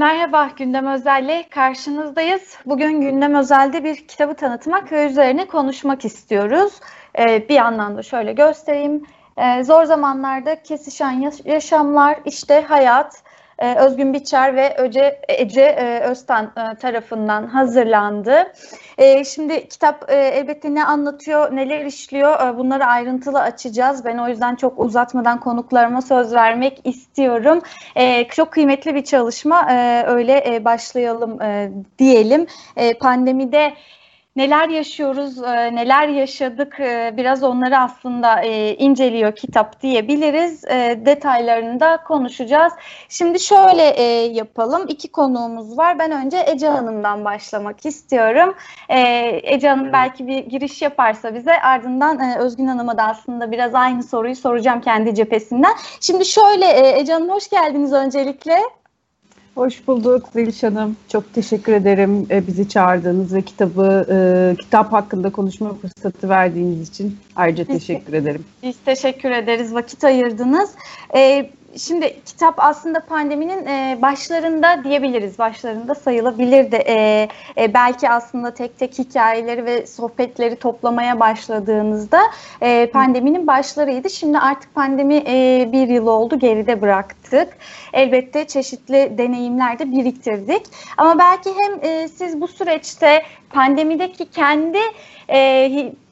Merhaba, Gündem Özel'le karşınızdayız. Bugün Gündem Özel'de bir kitabı tanıtmak ve üzerine konuşmak istiyoruz. Ee, bir yandan da şöyle göstereyim. Ee, zor zamanlarda kesişen yaşamlar, işte hayat, e, Özgün Biçer ve Öce, Ece e, Öztan e, tarafından hazırlandı. E, şimdi kitap e, elbette ne anlatıyor, neler işliyor bunları ayrıntılı açacağız. Ben o yüzden çok uzatmadan konuklarıma söz vermek istiyorum. E, çok kıymetli bir çalışma, öyle başlayalım diyelim. E, pandemide neler yaşıyoruz, e, neler yaşadık e, biraz onları aslında e, inceliyor kitap diyebiliriz. Detaylarını da konuşacağız. Şimdi şöyle yapalım. İki konuğumuz var. Ben önce Ece Hanım'dan başlamak istiyorum. Ece Hanım belki bir giriş yaparsa bize ardından Özgün Hanım'a da aslında biraz aynı soruyu soracağım kendi cephesinden. Şimdi şöyle Ece Hanım hoş geldiniz öncelikle. Hoş bulduk Zeliş Hanım. Çok teşekkür ederim e, bizi çağırdığınız ve kitabı e, kitap hakkında konuşma fırsatı verdiğiniz için ayrıca biz, teşekkür ederim. Biz teşekkür ederiz. Vakit ayırdınız. E, Şimdi kitap aslında pandeminin e, başlarında diyebiliriz, başlarında sayılabilir de e, belki aslında tek tek hikayeleri ve sohbetleri toplamaya başladığınızda e, pandeminin başlarıydı. Şimdi artık pandemi bir yıl oldu, geride bıraktık. Elbette çeşitli deneyimler de biriktirdik. Ama belki hem siz bu süreçte pandemideki kendi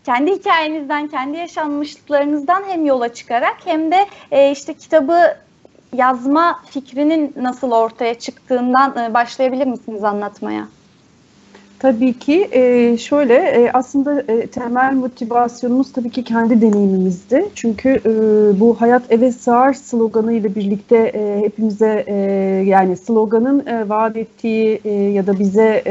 kendi hikayenizden, kendi yaşanmışlıklarınızdan hem yola çıkarak hem de işte kitabı yazma fikrinin nasıl ortaya çıktığından e, başlayabilir misiniz anlatmaya? Tabii ki e, şöyle e, aslında temel motivasyonumuz tabii ki kendi deneyimimizdi. Çünkü bu hayat eve sığar sloganı ile birlikte hepimize yani sloganın vaat ettiği ya da bize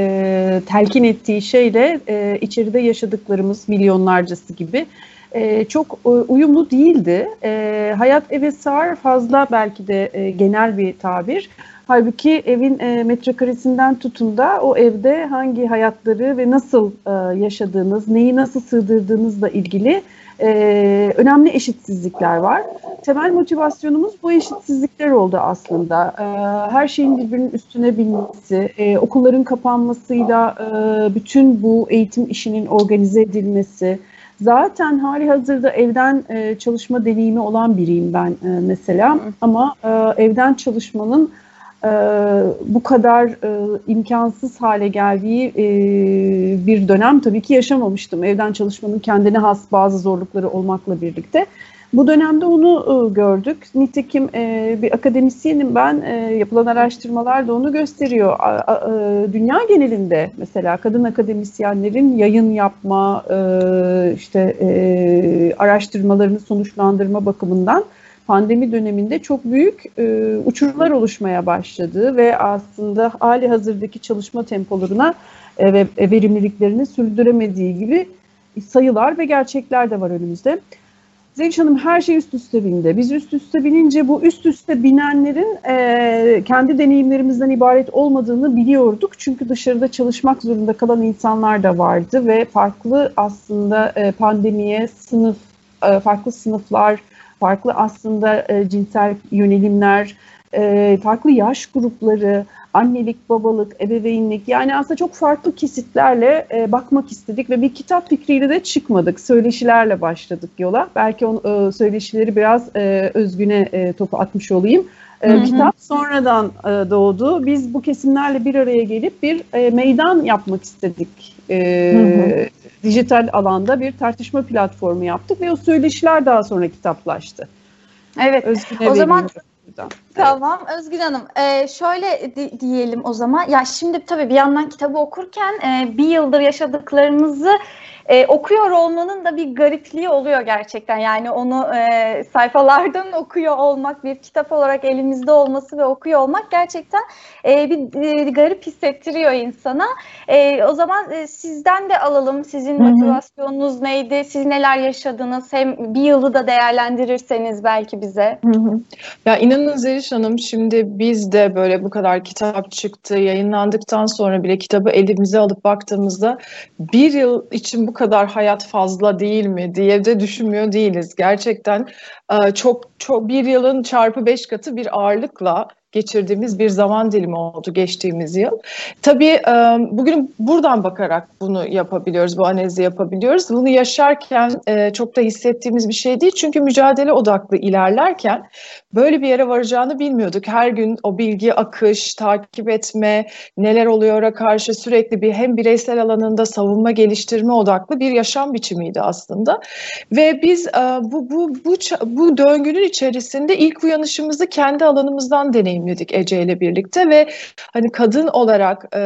telkin ettiği şeyle içeride yaşadıklarımız milyonlarcası gibi e, çok e, uyumlu değildi. E, hayat eve sığar fazla belki de e, genel bir tabir. Halbuki evin e, metrekaresinden tutun da o evde hangi hayatları ve nasıl e, yaşadığınız, neyi nasıl sığdırdığınızla ilgili e, önemli eşitsizlikler var. Temel motivasyonumuz bu eşitsizlikler oldu aslında. E, her şeyin birbirinin üstüne binmesi, e, okulların kapanmasıyla e, bütün bu eğitim işinin organize edilmesi, Zaten hali hazırda evden e, çalışma deneyimi olan biriyim ben e, mesela ama e, evden çalışmanın e, bu kadar e, imkansız hale geldiği e, bir dönem tabii ki yaşamamıştım. Evden çalışmanın kendine has bazı zorlukları olmakla birlikte. Bu dönemde onu e, gördük. Nitekim e, bir akademisyenim ben. E, yapılan araştırmalar da onu gösteriyor. dünya genelinde mesela kadın akademisyenlerin yayın yapma, işte araştırmalarını sonuçlandırma bakımından pandemi döneminde çok büyük uçurumlar oluşmaya başladığı ve aslında hali hazırdaki çalışma tempolarına ve verimliliklerini sürdüremediği gibi sayılar ve gerçekler de var önümüzde. Zeliş Hanım her şey üst üste bindi. Biz üst üste binince bu üst üste binenlerin e, kendi deneyimlerimizden ibaret olmadığını biliyorduk. Çünkü dışarıda çalışmak zorunda kalan insanlar da vardı ve farklı aslında e, pandemiye sınıf, e, farklı sınıflar, farklı aslında e, cinsel yönelimler, e, farklı yaş grupları, annelik, babalık, ebeveynlik yani aslında çok farklı kesitlerle e, bakmak istedik ve bir kitap fikriyle de çıkmadık. Söyleşilerle başladık yola. Belki o e, söyleşileri biraz e, özgüne e, topu atmış olayım. E, hı hı. Kitap sonradan e, doğdu. Biz bu kesimlerle bir araya gelip bir e, meydan yapmak istedik. E, hı hı. Dijital alanda bir tartışma platformu yaptık ve o söyleşiler daha sonra kitaplaştı. Evet. Özgüne o zaman yüzden. Tamam evet. Özgün Hanım e, şöyle di- diyelim o zaman ya şimdi tabii bir yandan kitabı okurken e, bir yıldır yaşadıklarımızı e, okuyor olmanın da bir garipliği oluyor gerçekten. Yani onu e, sayfalardan okuyor olmak, bir kitap olarak elimizde olması ve okuyor olmak gerçekten e, bir e, garip hissettiriyor insana. E, o zaman e, sizden de alalım. Sizin Hı-hı. motivasyonunuz neydi? Siz neler yaşadınız? Hem bir yılı da değerlendirirseniz belki bize. Hı-hı. Ya inanın Zeliş Hanım şimdi biz de böyle bu kadar kitap çıktı, yayınlandıktan sonra bile kitabı elimize alıp baktığımızda bir yıl için bu kadar hayat fazla değil mi diye de düşünmüyor değiliz. Gerçekten çok çok bir yılın çarpı beş katı bir ağırlıkla geçirdiğimiz bir zaman dilimi oldu geçtiğimiz yıl. Tabii bugün buradan bakarak bunu yapabiliyoruz, bu analizi yapabiliyoruz. Bunu yaşarken çok da hissettiğimiz bir şey değil. Çünkü mücadele odaklı ilerlerken böyle bir yere varacağını bilmiyorduk. Her gün o bilgi akış, takip etme, neler oluyor'a karşı sürekli bir hem bireysel alanında savunma geliştirme odaklı bir yaşam biçimiydi aslında. Ve biz bu bu bu bu döngünün içerisinde ilk uyanışımızı kendi alanımızdan deneyimledik Ece ile birlikte ve hani kadın olarak e,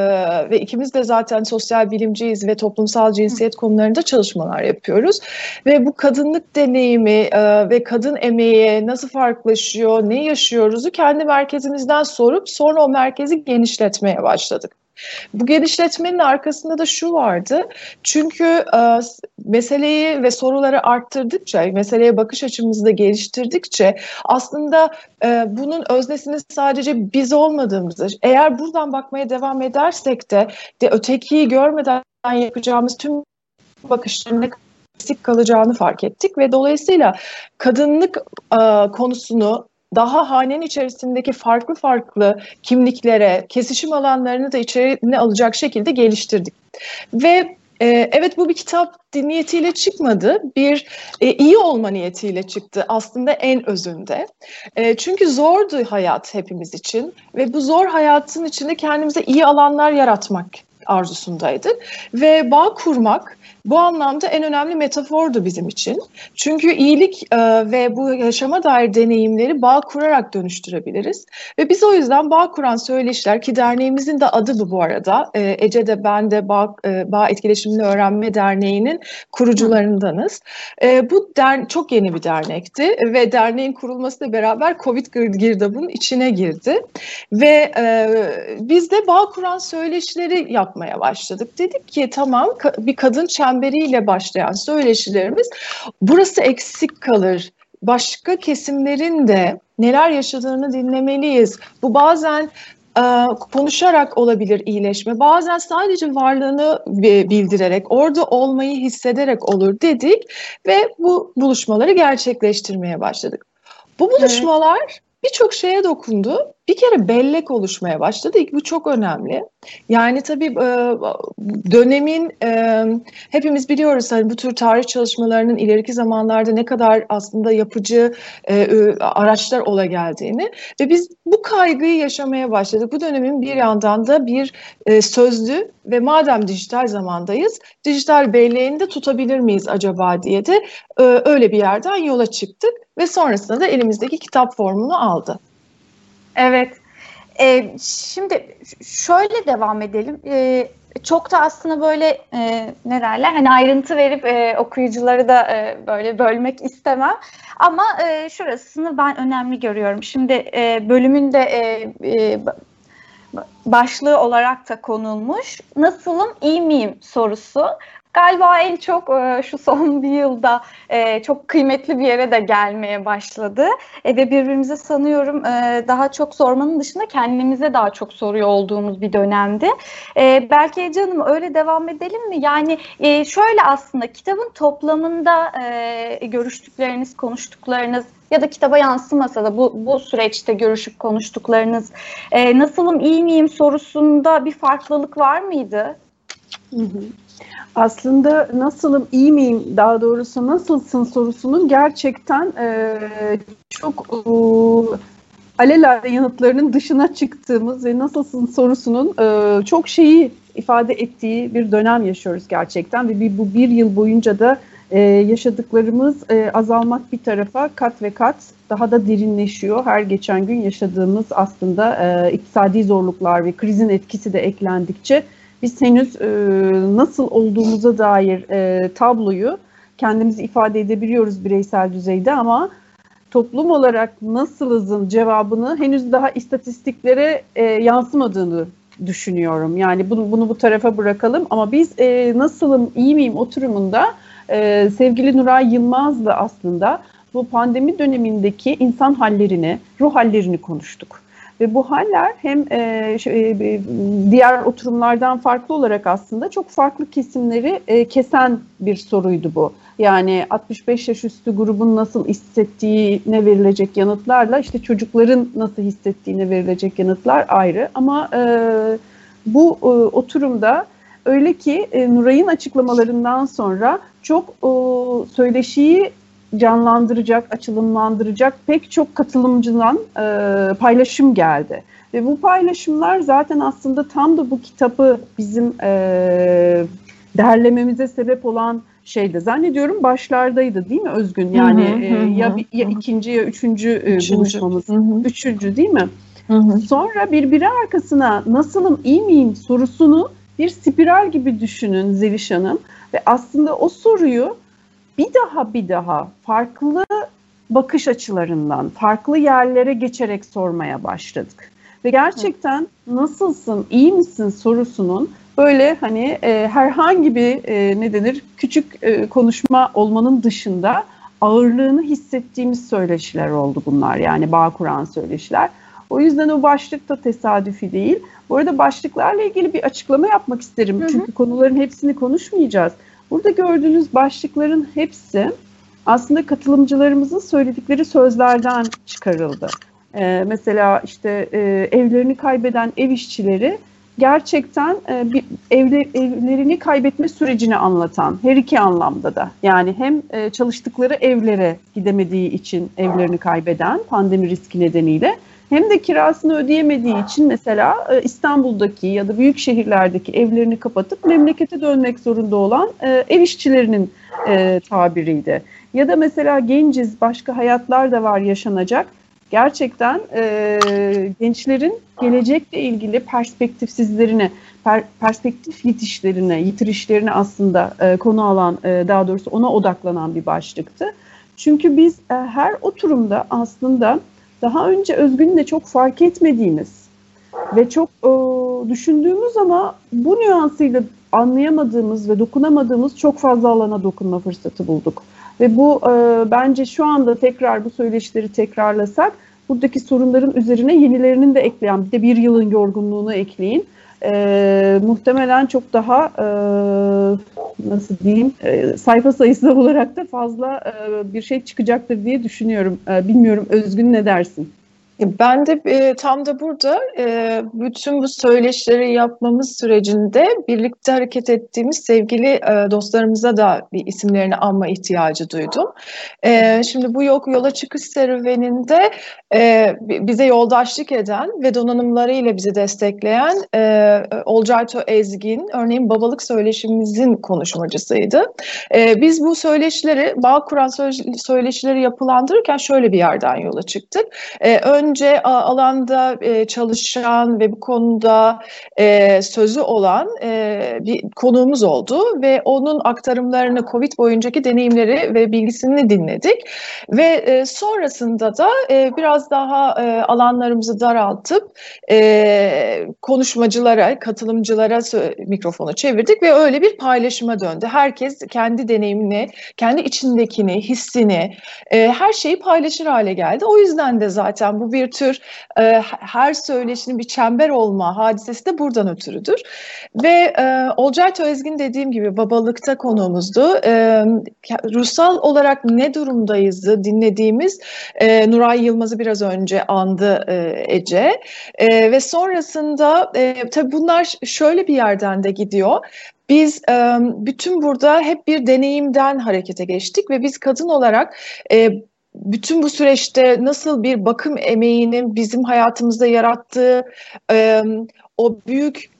ve ikimiz de zaten sosyal bilimciyiz ve toplumsal cinsiyet konularında çalışmalar yapıyoruz ve bu kadınlık deneyimi e, ve kadın emeği nasıl farklılaşıyor, ne yaşıyoruzu kendi merkezimizden sorup sonra o merkezi genişletmeye başladık. Bu genişletmenin arkasında da şu vardı. Çünkü e, meseleyi ve soruları arttırdıkça, meseleye bakış açımızı da geliştirdikçe aslında e, bunun öznesini sadece biz olmadığımızı, eğer buradan bakmaya devam edersek de, de ötekiyi görmeden yapacağımız tüm bakışların eksik kalacağını fark ettik ve dolayısıyla kadınlık e, konusunu daha hanenin içerisindeki farklı farklı kimliklere, kesişim alanlarını da içerine alacak şekilde geliştirdik. Ve e, evet bu bir kitap niyetiyle çıkmadı, bir e, iyi olma niyetiyle çıktı aslında en özünde. E, çünkü zordu hayat hepimiz için ve bu zor hayatın içinde kendimize iyi alanlar yaratmak arzusundaydık. Ve bağ kurmak bu anlamda en önemli metafordu bizim için. Çünkü iyilik e, ve bu yaşama dair deneyimleri bağ kurarak dönüştürebiliriz. Ve biz o yüzden bağ kuran söyleşiler ki derneğimizin de adı bu bu arada. E, Ece de ben de Bağ, e, bağ Etkileşimini Öğrenme Derneği'nin kurucularındanız. Bu der, çok yeni bir dernekti ve derneğin kurulmasıyla beraber Covid girdabının içine girdi. Ve biz de bağ kuran söyleşileri yapmaya başladık. Dedik ki tamam bir kadın çember çemberiyle başlayan söyleşilerimiz burası eksik kalır. Başka kesimlerin de neler yaşadığını dinlemeliyiz. Bu bazen e, konuşarak olabilir iyileşme. Bazen sadece varlığını bildirerek, orada olmayı hissederek olur dedik ve bu buluşmaları gerçekleştirmeye başladık. Bu buluşmalar evet. birçok şeye dokundu bir kere bellek oluşmaya başladı. Bu çok önemli. Yani tabii e, dönemin e, hepimiz biliyoruz hani bu tür tarih çalışmalarının ileriki zamanlarda ne kadar aslında yapıcı e, araçlar ola geldiğini ve biz bu kaygıyı yaşamaya başladık. Bu dönemin bir yandan da bir sözlü ve madem dijital zamandayız dijital belleğini de tutabilir miyiz acaba diye de öyle bir yerden yola çıktık ve sonrasında da elimizdeki kitap formunu aldı. Evet. Ee, şimdi şöyle devam edelim. Ee, çok da aslında böyle e, ne derler hani ayrıntı verip e, okuyucuları da e, böyle bölmek istemem. Ama e, şurasını ben önemli görüyorum. Şimdi e, bölümün de e, e, başlığı olarak da konulmuş. Nasılım, iyi miyim sorusu. Galiba en çok e, şu son bir yılda e, çok kıymetli bir yere de gelmeye başladı. E, ve birbirimize sanıyorum daha çok sormanın dışında kendimize daha çok soruyor olduğumuz bir dönemdi. Belki canım öyle devam edelim mi? Yani şöyle aslında kitabın toplamında görüştükleriniz, konuştuklarınız ya da kitaba yansımasa da bu, bu süreçte görüşüp konuştuklarınız nasılım, iyi miyim sorusunda bir farklılık var mıydı? Hı hı aslında nasılım, iyi miyim, daha doğrusu nasılsın sorusunun gerçekten e, çok e, alelade yanıtlarının dışına çıktığımız ve nasılsın sorusunun e, çok şeyi ifade ettiği bir dönem yaşıyoruz gerçekten ve bir, bu bir yıl boyunca da e, yaşadıklarımız e, azalmak bir tarafa kat ve kat daha da derinleşiyor. Her geçen gün yaşadığımız aslında e, iktisadi zorluklar ve krizin etkisi de eklendikçe biz henüz e, nasıl olduğumuza dair e, tabloyu kendimizi ifade edebiliyoruz bireysel düzeyde ama toplum olarak nasılızın cevabını henüz daha istatistiklere e, yansımadığını düşünüyorum. Yani bunu, bunu bu tarafa bırakalım ama biz e, nasılım, iyi miyim oturumunda e, sevgili Nuray Yılmaz'la aslında bu pandemi dönemindeki insan hallerini, ruh hallerini konuştuk. Ve bu haller hem e, şey, diğer oturumlardan farklı olarak aslında çok farklı kesimleri e, kesen bir soruydu bu. Yani 65 yaş üstü grubun nasıl hissettiğine verilecek yanıtlarla işte çocukların nasıl hissettiğine verilecek yanıtlar ayrı. Ama e, bu e, oturumda öyle ki e, Nuray'ın açıklamalarından sonra çok e, söyleşiyi canlandıracak, açılımlandıracak pek çok katılımcıdan e, paylaşım geldi. Ve bu paylaşımlar zaten aslında tam da bu kitabı bizim e, derlememize sebep olan şeydi. Zannediyorum başlardaydı değil mi Özgün? Yani hı hı, e, ya, hı, ya ikinci ya üçüncü, e, üçüncü. buluşmamız. Hı hı. Üçüncü değil mi? Hı hı. Sonra birbiri arkasına nasılım iyi miyim sorusunu bir spiral gibi düşünün Zeliş Hanım. Ve aslında o soruyu bir daha bir daha farklı bakış açılarından, farklı yerlere geçerek sormaya başladık. Ve gerçekten nasılsın, iyi misin sorusunun böyle hani e, herhangi bir e, ne denir küçük e, konuşma olmanın dışında ağırlığını hissettiğimiz söyleşiler oldu bunlar. Yani bağ kuran söyleşiler. O yüzden o başlık da tesadüfi değil. Bu arada başlıklarla ilgili bir açıklama yapmak isterim. Hı hı. Çünkü konuların hepsini konuşmayacağız. Burada gördüğünüz başlıkların hepsi aslında katılımcılarımızın söyledikleri sözlerden çıkarıldı. Ee, mesela işte e, evlerini kaybeden ev işçileri gerçekten e, bir evler, evlerini kaybetme sürecini anlatan her iki anlamda da yani hem e, çalıştıkları evlere gidemediği için evlerini kaybeden pandemi riski nedeniyle hem de kirasını ödeyemediği için mesela e, İstanbul'daki ya da büyük şehirlerdeki evlerini kapatıp memlekete dönmek zorunda olan e, ev işçilerinin e, tabiriydi. Ya da mesela genciz, başka hayatlar da var yaşanacak. Gerçekten gençlerin gelecekle ilgili perspektifsizlerine, per, perspektif yitişlerine, yitirişlerine aslında konu alan, daha doğrusu ona odaklanan bir başlıktı. Çünkü biz her oturumda aslında daha önce Özgün'le çok fark etmediğimiz ve çok e, düşündüğümüz ama bu nüansıyla anlayamadığımız ve dokunamadığımız çok fazla alana dokunma fırsatı bulduk. Ve bu e, bence şu anda tekrar bu söyleşileri tekrarlasak buradaki sorunların üzerine yenilerinin de ekleyen bir de bir yılın yorgunluğunu ekleyin. E, muhtemelen çok daha e, nasıl diyeyim e, sayfa sayısı olarak da fazla e, bir şey çıkacaktır diye düşünüyorum. E, bilmiyorum Özgün ne dersin? Ben de e, tam da burada e, bütün bu söyleşileri yapmamız sürecinde birlikte hareket ettiğimiz sevgili e, dostlarımıza da bir isimlerini anma ihtiyacı duydum. E, şimdi bu yok yola çıkış serüveninde e, bize yoldaşlık eden ve donanımlarıyla bizi destekleyen e, Olcayto Ezgin örneğin babalık söyleşimizin konuşmacısıydı. E, biz bu söyleşileri, bağ kuran söyleşileri yapılandırırken şöyle bir yerden yola çıktık. E, ön önce alanda e, çalışan ve bu konuda e, sözü olan e, bir konuğumuz oldu ve onun aktarımlarını COVID boyuncaki deneyimleri ve bilgisini dinledik ve sonrasında da biraz daha alanlarımızı daraltıp konuşmacılara, katılımcılara mikrofonu çevirdik ve öyle bir paylaşıma döndü. Herkes kendi deneyimini, kendi içindekini, hissini, her şeyi paylaşır hale geldi. O yüzden de zaten bu bir bir tür e, her söyleşinin bir çember olma hadisesi de buradan ötürüdür. Ve e, Olcay Özgin dediğim gibi babalıkta konuğumuzdu. E, ruhsal olarak ne durumdayızı dinlediğimiz e, Nuray Yılmaz'ı biraz önce andı e, Ece. E, ve sonrasında e, tabii bunlar şöyle bir yerden de gidiyor. Biz e, bütün burada hep bir deneyimden harekete geçtik ve biz kadın olarak e, bütün bu süreçte nasıl bir bakım emeğinin bizim hayatımızda yarattığı e, o büyük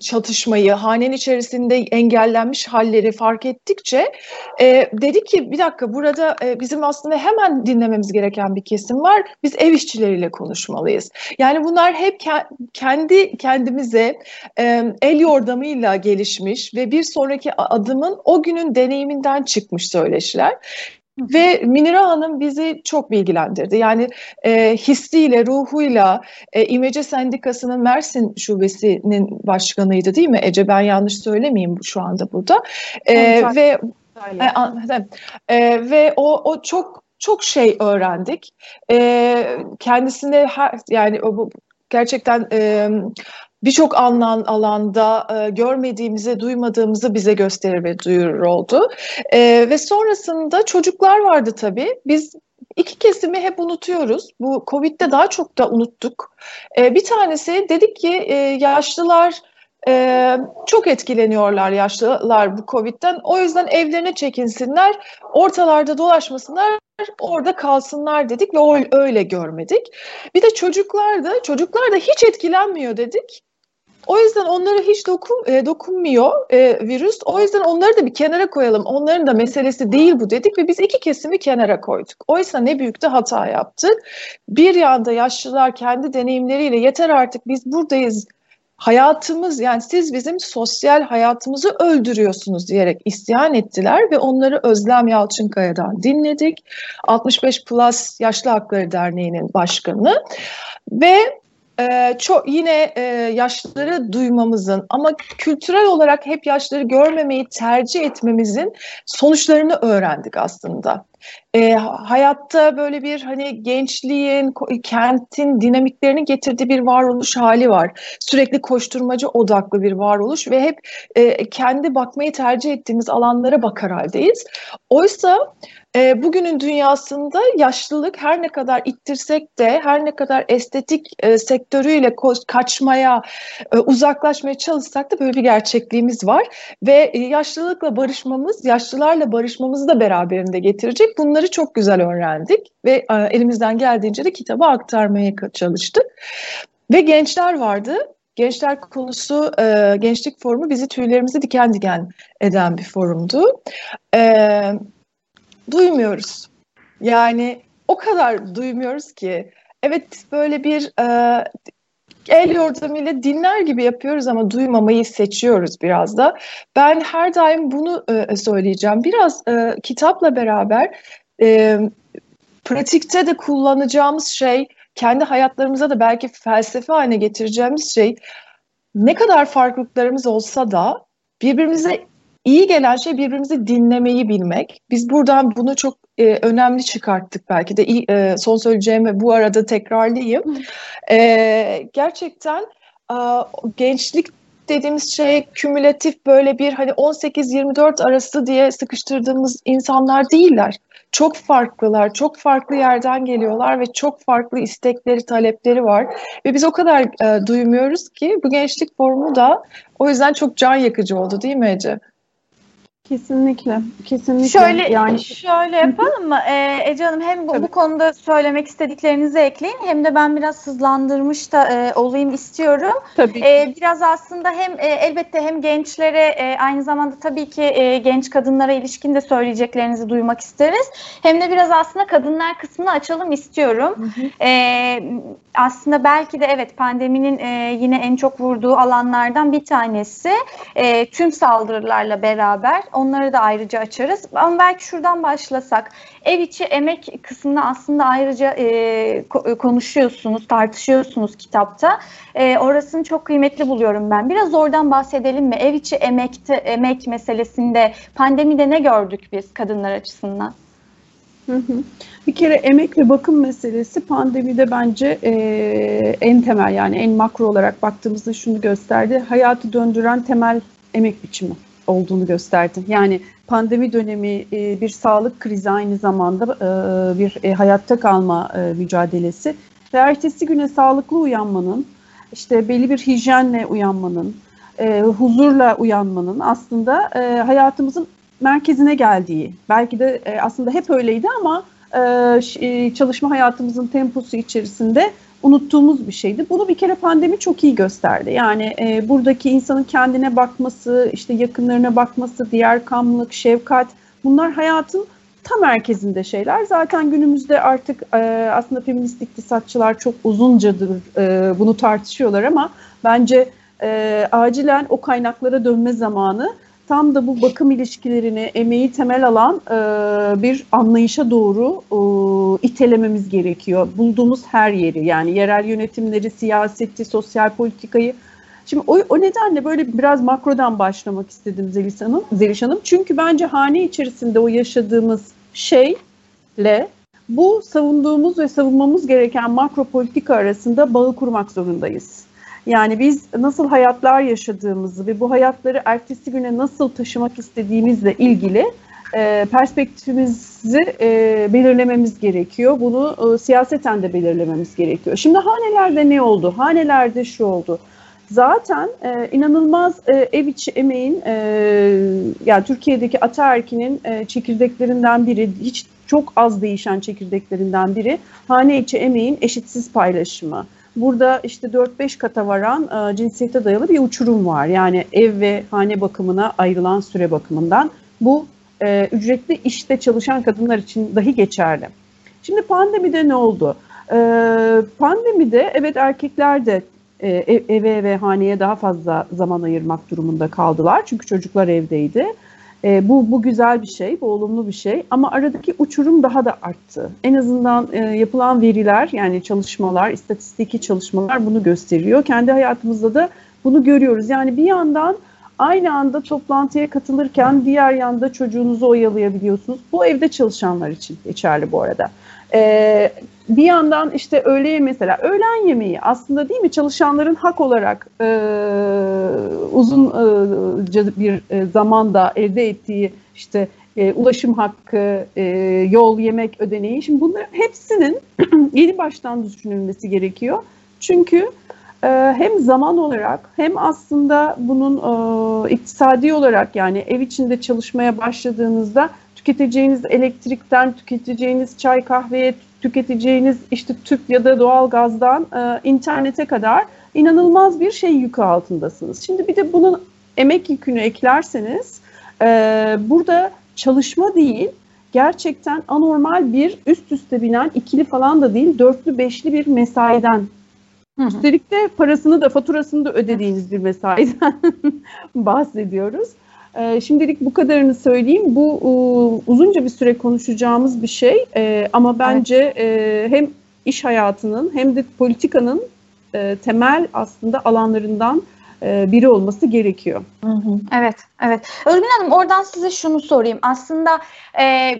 çatışmayı, hanenin içerisinde engellenmiş halleri fark ettikçe e, dedi ki bir dakika burada e, bizim aslında hemen dinlememiz gereken bir kesim var. Biz ev işçileriyle konuşmalıyız. Yani bunlar hep ke- kendi kendimize e, el yordamıyla gelişmiş ve bir sonraki adımın o günün deneyiminden çıkmış söyleşiler. Ve Minira Hanım bizi çok bilgilendirdi. Yani e, hissiyle, ruhuyla e, İmece Sendikası'nın Mersin Şubesi'nin başkanıydı değil mi Ece? Ben yanlış söylemeyeyim şu anda burada. E, ve e, e, ve o, o çok çok şey öğrendik. E, kendisine her, yani o, gerçekten e, birçok alan, alanda e, görmediğimizi, duymadığımızı bize gösterir ve duyurur oldu. E, ve sonrasında çocuklar vardı tabii. Biz iki kesimi hep unutuyoruz. Bu Covid'de daha çok da unuttuk. E, bir tanesi dedik ki e, yaşlılar e, çok etkileniyorlar yaşlılar bu Covid'den. O yüzden evlerine çekinsinler, ortalarda dolaşmasınlar, orada kalsınlar dedik ve öyle görmedik. Bir de çocuklar da, çocuklar da hiç etkilenmiyor dedik. O yüzden onlara hiç dokun, e, dokunmuyor e, virüs. O yüzden onları da bir kenara koyalım. Onların da meselesi değil bu dedik ve biz iki kesimi kenara koyduk. Oysa ne büyük de hata yaptık. Bir yanda yaşlılar kendi deneyimleriyle yeter artık biz buradayız hayatımız yani siz bizim sosyal hayatımızı öldürüyorsunuz diyerek isyan ettiler ve onları Özlem Yalçınkaya'dan dinledik. 65 Plus Yaşlı Hakları Derneği'nin başkanı ve e, çok yine e, yaşlıları duymamızın ama kültürel olarak hep yaşları görmemeyi tercih etmemizin sonuçlarını öğrendik aslında. E, hayatta böyle bir hani gençliğin, kentin dinamiklerini getirdiği bir varoluş hali var. Sürekli koşturmacı odaklı bir varoluş ve hep e, kendi bakmayı tercih ettiğimiz alanlara bakar haldeyiz. Oysa e, bugünün dünyasında yaşlılık her ne kadar ittirsek de her ne kadar estetik e, sektörüyle kaçmaya, e, uzaklaşmaya çalışsak da böyle bir gerçekliğimiz var. Ve e, yaşlılıkla barışmamız, yaşlılarla barışmamızı da beraberinde getirecek. Bunları çok güzel öğrendik ve e, elimizden geldiğince de kitaba aktarmaya çalıştık. Ve gençler vardı. Gençler konusu, e, gençlik forumu bizi tüylerimizi diken diken eden bir forumdu. Evet duymuyoruz. Yani o kadar duymuyoruz ki. Evet böyle bir e, el yordamıyla dinler gibi yapıyoruz ama duymamayı seçiyoruz biraz da. Ben her daim bunu e, söyleyeceğim. Biraz e, kitapla beraber e, pratikte de kullanacağımız şey, kendi hayatlarımıza da belki felsefe haline getireceğimiz şey ne kadar farklılıklarımız olsa da birbirimize iyi gelen şey birbirimizi dinlemeyi bilmek. Biz buradan bunu çok e, önemli çıkarttık belki de e, son söyleyeceğimi bu arada tekrarlayayım. E, gerçekten e, gençlik dediğimiz şey kümülatif böyle bir hani 18-24 arası diye sıkıştırdığımız insanlar değiller. Çok farklılar, çok farklı yerden geliyorlar ve çok farklı istekleri, talepleri var. Ve biz o kadar e, duymuyoruz ki bu gençlik formu da o yüzden çok can yakıcı oldu değil mi Ece? Kesinlikle, kesinlikle. Şöyle yani şöyle yapalım mı? Ee, Ece Hanım hem bu, bu konuda söylemek istediklerinizi ekleyin hem de ben biraz hızlandırmış da e, olayım istiyorum. Tabii. Ee, biraz aslında hem e, elbette hem gençlere e, aynı zamanda tabii ki e, genç kadınlara ilişkin de söyleyeceklerinizi duymak isteriz. Hem de biraz aslında kadınlar kısmını açalım istiyorum. Hı hı. Ee, aslında belki de evet pandeminin e, yine en çok vurduğu alanlardan bir tanesi e, tüm saldırılarla beraber onları da ayrıca açarız. Ama belki şuradan başlasak. Ev içi emek kısmında aslında ayrıca e, konuşuyorsunuz, tartışıyorsunuz kitapta. E, orasını çok kıymetli buluyorum ben. Biraz oradan bahsedelim mi? Ev içi emekte, emek meselesinde pandemide ne gördük biz kadınlar açısından? Bir kere emek ve bakım meselesi pandemide bence e, en temel yani en makro olarak baktığımızda şunu gösterdi. Hayatı döndüren temel emek biçimi olduğunu gösterdi. Yani pandemi dönemi e, bir sağlık krizi aynı zamanda e, bir e, hayatta kalma mücadelesi ve ertesi güne sağlıklı uyanmanın, işte belli bir hijyenle uyanmanın, huzurla uyanmanın aslında hayatımızın merkezine geldiği, belki de aslında hep öyleydi ama çalışma hayatımızın temposu içerisinde unuttuğumuz bir şeydi. Bunu bir kere pandemi çok iyi gösterdi. Yani e, buradaki insanın kendine bakması, işte yakınlarına bakması, diğer kamlık, şefkat bunlar hayatın tam merkezinde şeyler. Zaten günümüzde artık e, aslında feminist iktisatçılar çok uzuncadır e, bunu tartışıyorlar ama bence e, acilen o kaynaklara dönme zamanı tam da bu bakım ilişkilerini, emeği temel alan e, bir anlayışa doğru e, itelememiz gerekiyor. Bulduğumuz her yeri yani yerel yönetimleri, siyaseti, sosyal politikayı. Şimdi o, o nedenle böyle biraz makrodan başlamak istedim Zeliş Hanım, Zeliş Hanım. Çünkü bence hane içerisinde o yaşadığımız şeyle bu savunduğumuz ve savunmamız gereken makro politika arasında bağı kurmak zorundayız. Yani biz nasıl hayatlar yaşadığımızı ve bu hayatları ertesi güne nasıl taşımak istediğimizle ilgili e, perspektifimizi e, belirlememiz gerekiyor. Bunu e, siyaseten de belirlememiz gerekiyor. Şimdi hanelerde ne oldu? Hanelerde şu oldu. Zaten inanılmaz ev içi emeğin, yani Türkiye'deki ataerkinin çekirdeklerinden biri, hiç çok az değişen çekirdeklerinden biri, hane içi emeğin eşitsiz paylaşımı. Burada işte 4-5 kata varan e, cinsiyete dayalı bir uçurum var. Yani ev ve hane bakımına ayrılan süre bakımından. Bu e, ücretli işte çalışan kadınlar için dahi geçerli. Şimdi pandemide ne oldu? E, pandemide evet erkekler de e, eve ve haneye daha fazla zaman ayırmak durumunda kaldılar. Çünkü çocuklar evdeydi. E, bu, bu güzel bir şey, bu olumlu bir şey ama aradaki uçurum daha da arttı. En azından e, yapılan veriler yani çalışmalar, istatistiki çalışmalar bunu gösteriyor. Kendi hayatımızda da bunu görüyoruz. Yani bir yandan aynı anda toplantıya katılırken diğer yanda çocuğunuzu oyalayabiliyorsunuz. Bu evde çalışanlar için geçerli bu arada. Ee, bir yandan işte öğle mesela öğlen yemeği aslında değil mi çalışanların hak olarak e, uzun e, bir e, zamanda elde ettiği işte e, ulaşım hakkı, e, yol, yemek ödeneği. Şimdi bunların hepsinin yeni baştan düşünülmesi gerekiyor. Çünkü hem zaman olarak hem aslında bunun e, iktisadi olarak yani ev içinde çalışmaya başladığınızda tüketeceğiniz elektrikten, tüketeceğiniz çay kahveye, tüketeceğiniz işte tüp ya da doğal gazdan e, internete kadar inanılmaz bir şey yükü altındasınız. Şimdi bir de bunun emek yükünü eklerseniz e, burada çalışma değil gerçekten anormal bir üst üste binen ikili falan da değil dörtlü beşli bir mesaiden Hı hı. Üstelik de parasını da faturasını da ödediğiniz bir mesaiden bahsediyoruz. E, şimdilik bu kadarını söyleyeyim. Bu e, uzunca bir süre konuşacağımız bir şey e, ama bence evet. e, hem iş hayatının hem de politikanın e, temel aslında alanlarından e, biri olması gerekiyor. Hı hı. Evet, evet. Özgün Hanım oradan size şunu sorayım. Aslında e,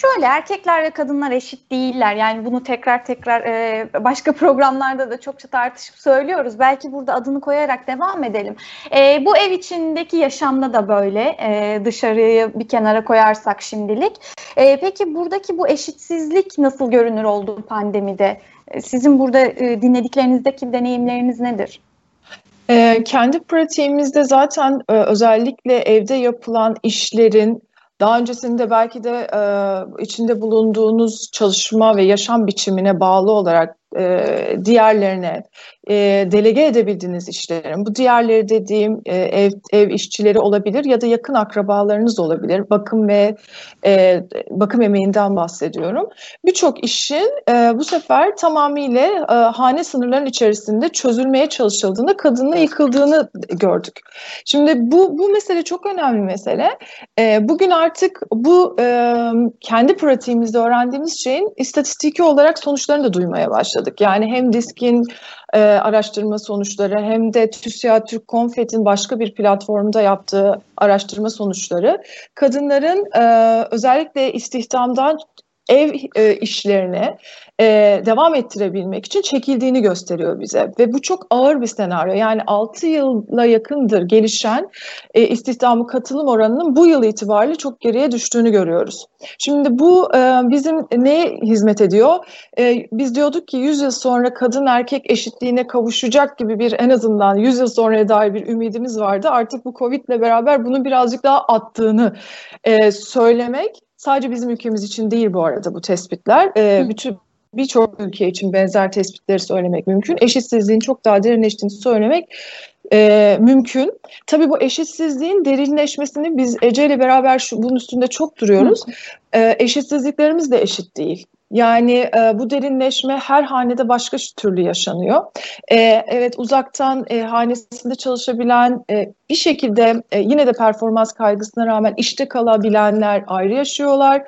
Şöyle erkekler ve kadınlar eşit değiller. Yani bunu tekrar tekrar e, başka programlarda da çokça tartışıp söylüyoruz. Belki burada adını koyarak devam edelim. E, bu ev içindeki yaşamda da böyle e, dışarıyı bir kenara koyarsak şimdilik. E, peki buradaki bu eşitsizlik nasıl görünür oldu pandemide? E, sizin burada e, dinlediklerinizdeki deneyimleriniz nedir? E, kendi pratiğimizde zaten e, özellikle evde yapılan işlerin daha öncesinde belki de e, içinde bulunduğunuz çalışma ve yaşam biçimine bağlı olarak e, diğerlerine e, delege edebildiğiniz işlerin, bu diğerleri dediğim e, ev, ev işçileri olabilir ya da yakın akrabalarınız olabilir. Bakım ve e, bakım emeğinden bahsediyorum. Birçok işin e, bu sefer tamamıyla e, hane sınırlarının içerisinde çözülmeye çalışıldığında kadının yıkıldığını gördük. Şimdi bu, bu mesele çok önemli mesele. E, bugün artık bu e, kendi pratiğimizde öğrendiğimiz şeyin istatistiki olarak sonuçlarını da duymaya başladık. Yani hem diskin e, araştırma sonuçları hem de TÜSİAD Türk Konfet'in başka bir platformda yaptığı araştırma sonuçları. Kadınların e, özellikle istihdamdan ev e, işlerine e, devam ettirebilmek için çekildiğini gösteriyor bize. Ve bu çok ağır bir senaryo. Yani 6 yıla yakındır gelişen e, istihdamı katılım oranının bu yıl itibariyle çok geriye düştüğünü görüyoruz. Şimdi bu e, bizim neye hizmet ediyor? E, biz diyorduk ki 100 yıl sonra kadın erkek eşitliğine kavuşacak gibi bir en azından 100 yıl sonraya dair bir ümidimiz vardı. Artık bu Covid ile beraber bunu birazcık daha attığını e, söylemek Sadece bizim ülkemiz için değil bu arada bu tespitler. E, bütün birçok ülke için benzer tespitleri söylemek mümkün. Eşitsizliğin çok daha derinleştiğini söylemek e, mümkün. Tabii bu eşitsizliğin derinleşmesini biz Ece ile beraber şu, bunun üstünde çok duruyoruz. E, eşitsizliklerimiz de eşit değil. Yani e, bu derinleşme her hanede başka türlü yaşanıyor. E, evet uzaktan e, hanesinde çalışabilen e, bir şekilde e, yine de performans kaygısına rağmen işte kalabilenler ayrı yaşıyorlar.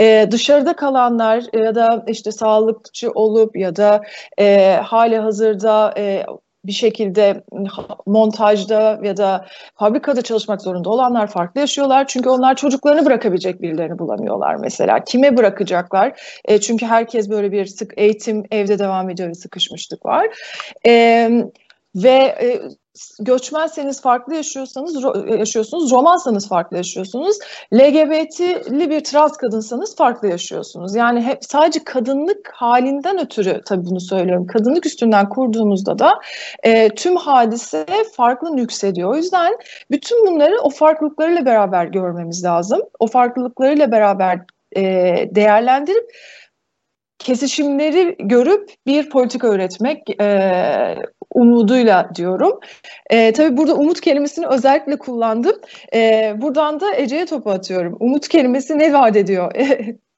E, dışarıda kalanlar ya da işte sağlıkçı olup ya da e, hali hazırda e, bir şekilde montajda ya da fabrikada çalışmak zorunda olanlar farklı yaşıyorlar. Çünkü onlar çocuklarını bırakabilecek birilerini bulamıyorlar mesela. Kime bırakacaklar? E, çünkü herkes böyle bir sık eğitim evde devam ediyor ve sıkışmışlık var. E, ve e, göçmenseniz farklı yaşıyorsanız yaşıyorsunuz, romansanız farklı yaşıyorsunuz, LGBT'li bir trans kadınsanız farklı yaşıyorsunuz. Yani hep sadece kadınlık halinden ötürü tabii bunu söylüyorum. Kadınlık üstünden kurduğumuzda da e, tüm hadise farklı nüksediyor. O yüzden bütün bunları o farklılıklarıyla beraber görmemiz lazım. O farklılıklarıyla beraber e, değerlendirip kesişimleri görüp bir politika öğretmek e, umuduyla diyorum. E, tabii burada umut kelimesini özellikle kullandım. E, buradan da Ece'ye topu atıyorum. Umut kelimesi ne vaat ediyor?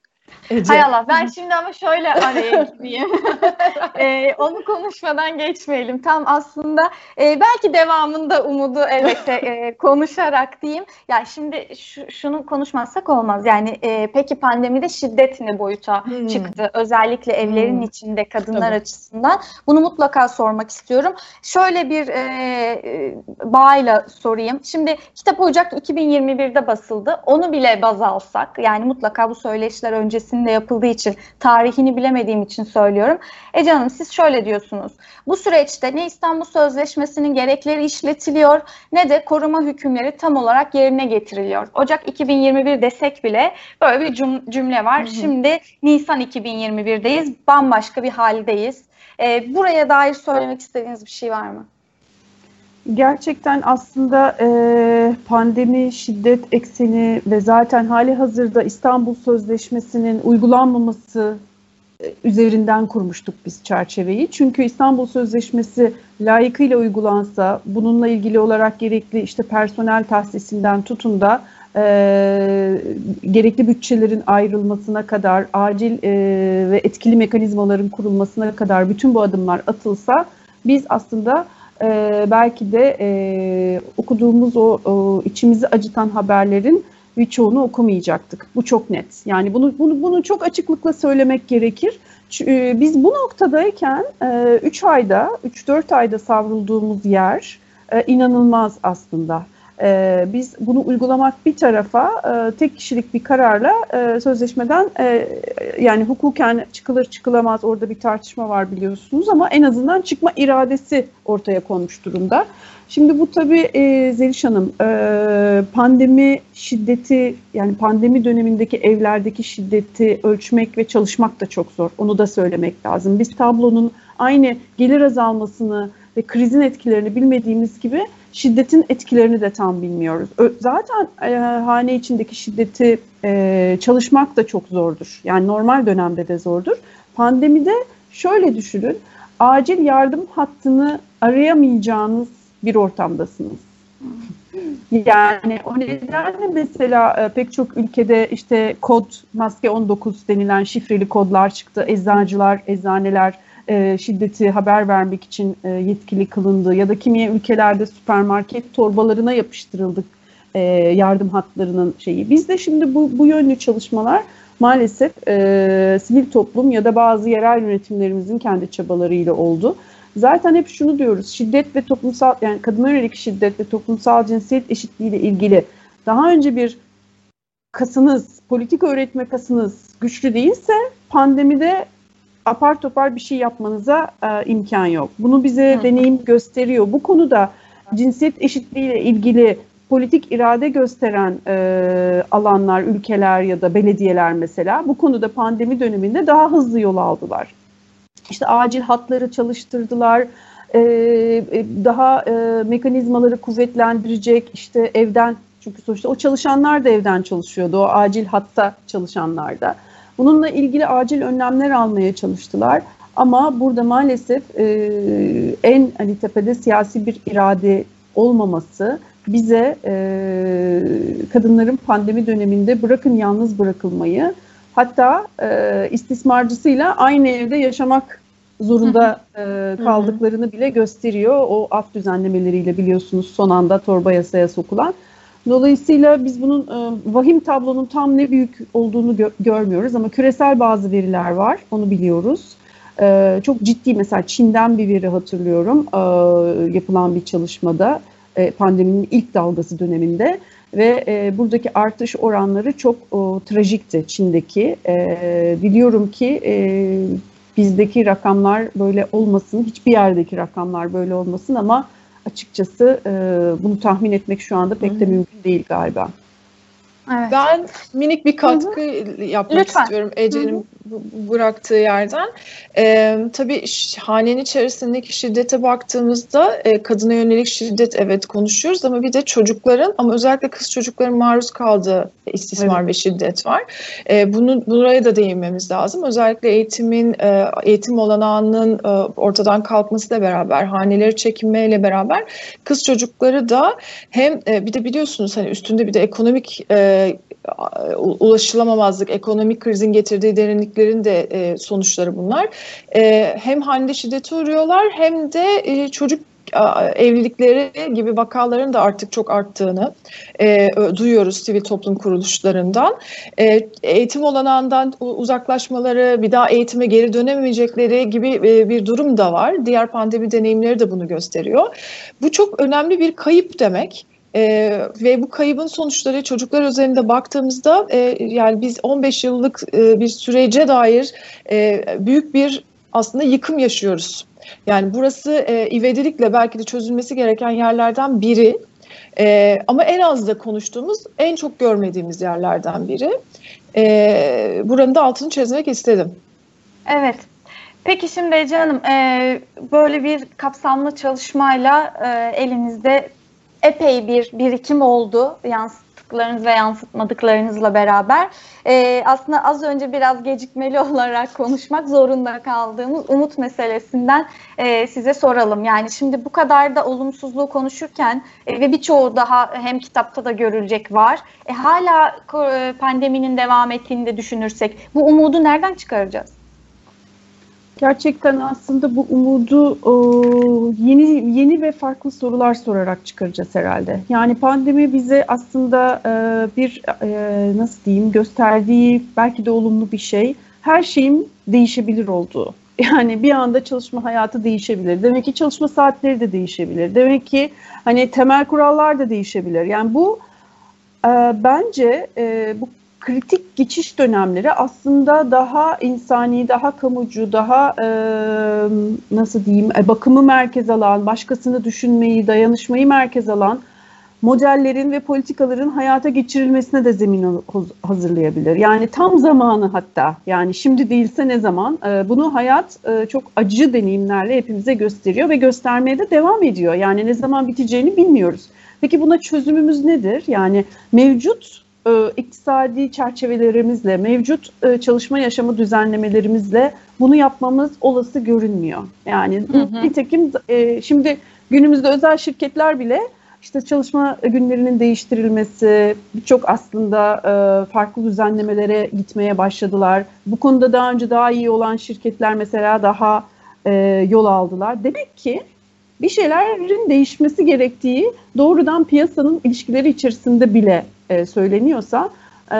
Ece. Hay Allah ben şimdi ama şöyle araya gireyim. ee, onu konuşmadan geçmeyelim. Tam aslında e, belki devamında umudu elbette e, konuşarak diyeyim. Ya şimdi şu, şunu konuşmazsak olmaz. Yani e, peki pandemide şiddet ne boyuta hmm. çıktı? Özellikle evlerin hmm. içinde kadınlar Tabii. açısından. Bunu mutlaka sormak istiyorum. Şöyle bir e, e bağıyla sorayım. Şimdi Kitap Ocak 2021'de basıldı. Onu bile baz alsak yani mutlaka bu söyleşiler öncesinde öncesinde yapıldığı için, tarihini bilemediğim için söylüyorum. Ece Hanım siz şöyle diyorsunuz. Bu süreçte ne İstanbul Sözleşmesi'nin gerekleri işletiliyor ne de koruma hükümleri tam olarak yerine getiriliyor. Ocak 2021 desek bile böyle bir cümle var. Hı hı. Şimdi Nisan 2021'deyiz. Bambaşka bir haldeyiz. Ee, buraya dair söylemek istediğiniz bir şey var mı? Gerçekten aslında e, pandemi, şiddet ekseni ve zaten hali hazırda İstanbul Sözleşmesi'nin uygulanmaması e, üzerinden kurmuştuk biz çerçeveyi. Çünkü İstanbul Sözleşmesi layıkıyla uygulansa, bununla ilgili olarak gerekli işte personel tahsisinden tutun da e, gerekli bütçelerin ayrılmasına kadar, acil e, ve etkili mekanizmaların kurulmasına kadar bütün bu adımlar atılsa biz aslında e, belki de e, okuduğumuz o, o içimizi acıtan haberlerin birçoğunu okumayacaktık. Bu çok net. Yani bunu bunu bunu çok açıklıkla söylemek gerekir. E, biz bu noktadayken 3 e, ayda, 3-4 ayda savrulduğumuz yer e, inanılmaz aslında. E, biz bunu uygulamak bir tarafa e, tek kişilik bir kararla e, sözleşmeden e, yani hukuken çıkılır çıkılamaz orada bir tartışma var biliyorsunuz ama en azından çıkma iradesi ortaya konmuş durumda. Şimdi bu tabii e, Zeliş Hanım e, pandemi şiddeti yani pandemi dönemindeki evlerdeki şiddeti ölçmek ve çalışmak da çok zor. Onu da söylemek lazım. Biz tablonun aynı gelir azalmasını ve krizin etkilerini bilmediğimiz gibi şiddetin etkilerini de tam bilmiyoruz. Zaten e, hane içindeki şiddeti e, çalışmak da çok zordur. Yani normal dönemde de zordur. Pandemide şöyle düşünün, acil yardım hattını arayamayacağınız bir ortamdasınız. Yani o nedenle mesela e, pek çok ülkede işte kod maske 19 denilen şifreli kodlar çıktı. Eczacılar, eczaneler e, şiddeti haber vermek için e, yetkili kılındı ya da kimi ülkelerde süpermarket torbalarına yapıştırıldık e, yardım hatlarının şeyi. Bizde şimdi bu, bu yönlü çalışmalar maalesef e, sivil toplum ya da bazı yerel yönetimlerimizin kendi çabalarıyla oldu. Zaten hep şunu diyoruz, şiddet ve toplumsal, yani kadına yönelik şiddet ve toplumsal cinsiyet eşitliği ile ilgili daha önce bir kasınız, politik öğretme kasınız güçlü değilse pandemide apar topar bir şey yapmanıza e, imkan yok. Bunu bize Hı. deneyim gösteriyor. Bu konuda cinsiyet eşitliği ile ilgili politik irade gösteren e, alanlar, ülkeler ya da belediyeler mesela bu konuda pandemi döneminde daha hızlı yol aldılar. İşte acil hatları çalıştırdılar, e, e daha e, mekanizmaları kuvvetlendirecek işte evden çünkü sonuçta o çalışanlar da evden çalışıyordu, o acil hatta çalışanlar da. Bununla ilgili acil önlemler almaya çalıştılar. Ama burada maalesef e, en hani tepede siyasi bir irade olmaması bize e, kadınların pandemi döneminde bırakın yalnız bırakılmayı hatta e, istismarcısıyla aynı evde yaşamak zorunda e, kaldıklarını bile gösteriyor. O af düzenlemeleriyle biliyorsunuz son anda torba yasaya sokulan. Dolayısıyla biz bunun e, vahim tablonun tam ne büyük olduğunu gö görmüyoruz ama küresel bazı veriler var, onu biliyoruz. E, çok ciddi mesela Çin'den bir veri hatırlıyorum e, yapılan bir çalışmada e, pandeminin ilk dalgası döneminde ve e, buradaki artış oranları çok o, trajikti Çin'deki. E, biliyorum ki e, bizdeki rakamlar böyle olmasın, hiçbir yerdeki rakamlar böyle olmasın ama açıkçası e, bunu tahmin etmek şu anda pek de mümkün değil galiba. Evet. Ben minik bir katkı Hı-hı. yapmak Lütfen. istiyorum Ece'nin bıraktığı yerden. Ee, tabii hanenin içerisindeki şiddete baktığımızda e, kadına yönelik şiddet evet konuşuyoruz ama bir de çocukların ama özellikle kız çocukların maruz kaldığı istismar evet. ve şiddet var. E, bunu buraya da değinmemiz lazım. Özellikle eğitimin e, eğitim olanağının e, ortadan kalkmasıyla beraber haneleri çekinmeyle beraber kız çocukları da hem e, bir de biliyorsunuz hani üstünde bir de ekonomik e, ulaşılamamazlık, ekonomik krizin getirdiği derinliklerin de e, sonuçları bunlar. E, hem hande şiddete uğruyorlar hem de e, çocuk evlilikleri gibi vakaların da artık çok arttığını e, duyuyoruz sivil toplum kuruluşlarından. E, eğitim olanağından uzaklaşmaları, bir daha eğitime geri dönemeyecekleri gibi e, bir durum da var. Diğer pandemi deneyimleri de bunu gösteriyor. Bu çok önemli bir kayıp demek. E, ve bu kaybın sonuçları çocuklar üzerinde baktığımızda e, yani biz 15 yıllık e, bir sürece dair e, büyük bir aslında yıkım yaşıyoruz. Yani burası e, ivedilikle belki de çözülmesi gereken yerlerden biri. E, ama en az da konuştuğumuz, en çok görmediğimiz yerlerden biri. E, buranın da altını çizmek istedim. Evet. Peki şimdi Ece Hanım, e, böyle bir kapsamlı çalışmayla e, elinizde epey bir birikim oldu yansıttıklarınız ve yansıtmadıklarınızla beraber. Ee, aslında az önce biraz gecikmeli olarak konuşmak zorunda kaldığımız umut meselesinden e, size soralım. Yani şimdi bu kadar da olumsuzluğu konuşurken e, ve birçoğu daha hem kitapta da görülecek var. E, hala e, pandeminin devam ettiğini de düşünürsek bu umudu nereden çıkaracağız? Gerçekten aslında bu umudu yeni yeni ve farklı sorular sorarak çıkaracağız herhalde. Yani pandemi bize aslında e, bir e, nasıl diyeyim gösterdiği belki de olumlu bir şey. Her şeyin değişebilir olduğu. Yani bir anda çalışma hayatı değişebilir. Demek ki çalışma saatleri de değişebilir. Demek ki hani temel kurallar da değişebilir. Yani bu e, bence bu kritik geçiş dönemleri aslında daha insani, daha kamucu, daha e, nasıl diyeyim e, bakımı merkez alan, başkasını düşünmeyi, dayanışmayı merkez alan modellerin ve politikaların hayata geçirilmesine de zemin hazırlayabilir. Yani tam zamanı hatta yani şimdi değilse ne zaman e, bunu hayat e, çok acı deneyimlerle hepimize gösteriyor ve göstermeye de devam ediyor. Yani ne zaman biteceğini bilmiyoruz. Peki buna çözümümüz nedir? Yani mevcut e, iktisadi çerçevelerimizle, mevcut e, çalışma yaşamı düzenlemelerimizle bunu yapmamız olası görünmüyor. Yani hı hı. nitekim e, şimdi günümüzde özel şirketler bile işte çalışma günlerinin değiştirilmesi, birçok aslında e, farklı düzenlemelere gitmeye başladılar. Bu konuda daha önce daha iyi olan şirketler mesela daha e, yol aldılar. Demek ki bir şeylerin değişmesi gerektiği doğrudan piyasanın ilişkileri içerisinde bile e, söyleniyorsa e,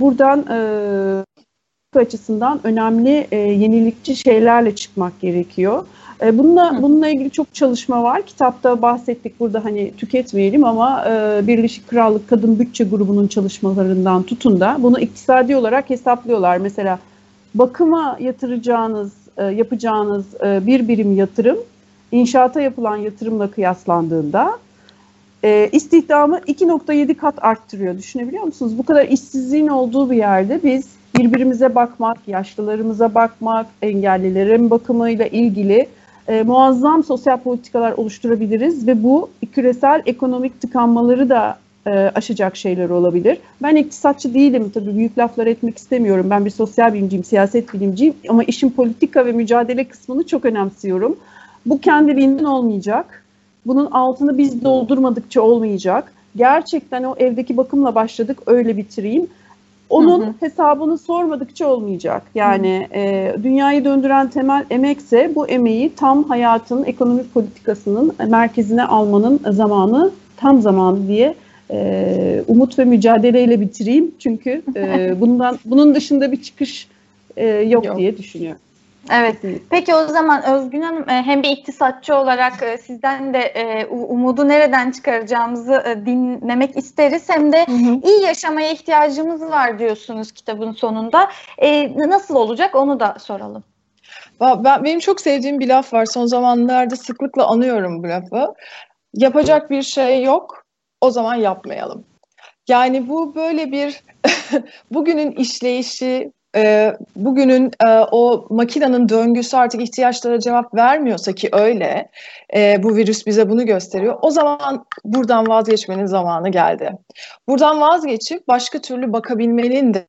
buradan e, açısından önemli e, yenilikçi şeylerle çıkmak gerekiyor. E, bununla, bununla ilgili çok çalışma var. Kitapta bahsettik burada hani tüketmeyelim ama e, Birleşik Krallık Kadın Bütçe Grubu'nun çalışmalarından tutun da bunu iktisadi olarak hesaplıyorlar. Mesela bakıma yatıracağınız, e, yapacağınız e, bir birim yatırım inşaata yapılan yatırımla kıyaslandığında e, istihdamı 2.7 kat arttırıyor. Düşünebiliyor musunuz? Bu kadar işsizliğin olduğu bir yerde biz birbirimize bakmak, yaşlılarımıza bakmak, engellilerin bakımıyla ilgili e, muazzam sosyal politikalar oluşturabiliriz ve bu küresel ekonomik tıkanmaları da e, aşacak şeyler olabilir. Ben iktisatçı değilim tabii büyük laflar etmek istemiyorum. Ben bir sosyal bilimciyim, siyaset bilimciyim ama işin politika ve mücadele kısmını çok önemsiyorum. Bu kendiliğinden olmayacak bunun altını biz doldurmadıkça olmayacak. Gerçekten o evdeki bakımla başladık öyle bitireyim. Onun hı hı. hesabını sormadıkça olmayacak. Yani e, dünyayı döndüren temel emekse bu emeği tam hayatın ekonomik politikasının merkezine almanın zamanı tam zamanı diye e, umut ve mücadeleyle bitireyim. Çünkü e, bundan bunun dışında bir çıkış e, yok, yok diye düşünüyorum. Evet. Peki o zaman Özgün Hanım e, hem bir iktisatçı olarak e, sizden de e, umudu nereden çıkaracağımızı dinlemek isteriz. Hem de hı hı. iyi yaşamaya ihtiyacımız var diyorsunuz kitabın sonunda. Nasıl olacak onu da soralım. Ben, benim çok sevdiğim bir laf var. Son zamanlarda sıklıkla anıyorum bu lafı. Yapacak bir şey yok, o zaman yapmayalım. Yani bu böyle bir bugünün işleyişi, e, bugünün e, o makinenin döngüsü artık ihtiyaçlara cevap vermiyorsa ki öyle, e, bu virüs bize bunu gösteriyor. O zaman buradan vazgeçmenin zamanı geldi. Buradan vazgeçip başka türlü bakabilmenin de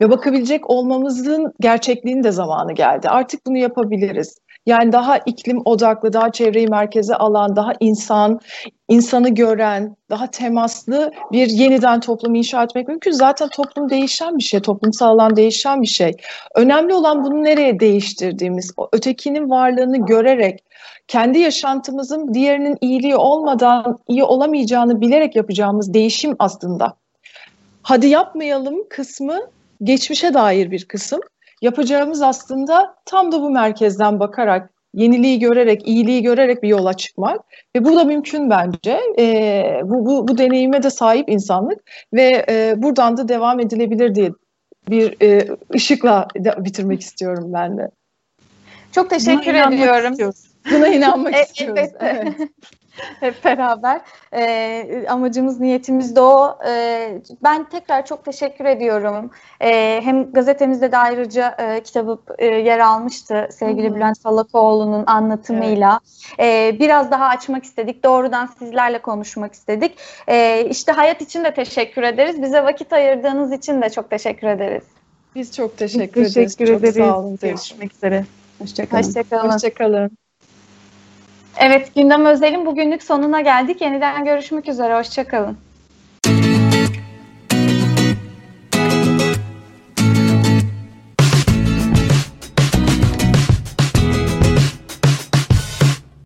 ve bakabilecek olmamızın gerçekliğinin de zamanı geldi. Artık bunu yapabiliriz. Yani daha iklim odaklı, daha çevreyi merkeze alan, daha insan, insanı gören, daha temaslı bir yeniden toplum inşa etmek mümkün. Zaten toplum değişen bir şey, toplumsal alan değişen bir şey. Önemli olan bunu nereye değiştirdiğimiz, o ötekinin varlığını görerek, kendi yaşantımızın diğerinin iyiliği olmadan iyi olamayacağını bilerek yapacağımız değişim aslında. Hadi yapmayalım kısmı geçmişe dair bir kısım yapacağımız aslında tam da bu merkezden bakarak, yeniliği görerek, iyiliği görerek bir yola çıkmak ve bu da mümkün bence. E, bu, bu, bu deneyime de sahip insanlık ve e, buradan da devam edilebilir diye bir e, ışıkla bitirmek istiyorum ben de. Çok teşekkür Buna ediyorum. Buna inanmak e, istiyoruz. Evet. hep beraber. E, amacımız, niyetimiz de o. E, ben tekrar çok teşekkür ediyorum. E, hem gazetemizde de ayrıca e, kitabı e, yer almıştı sevgili hmm. Bülent Salakoğlu'nun anlatımıyla. Evet. E, biraz daha açmak istedik. Doğrudan sizlerle konuşmak istedik. E, işte hayat için de teşekkür ederiz. Bize vakit ayırdığınız için de çok teşekkür ederiz. Biz çok teşekkür, Biz teşekkür ederiz. ederiz. Çok sağ olun. Görüşmek üzere. Hoşçakalın. Hoşçakalın. Hoşçakalın. Evet, gündem özelin bugünlük sonuna geldik. Yeniden görüşmek üzere, hoşçakalın.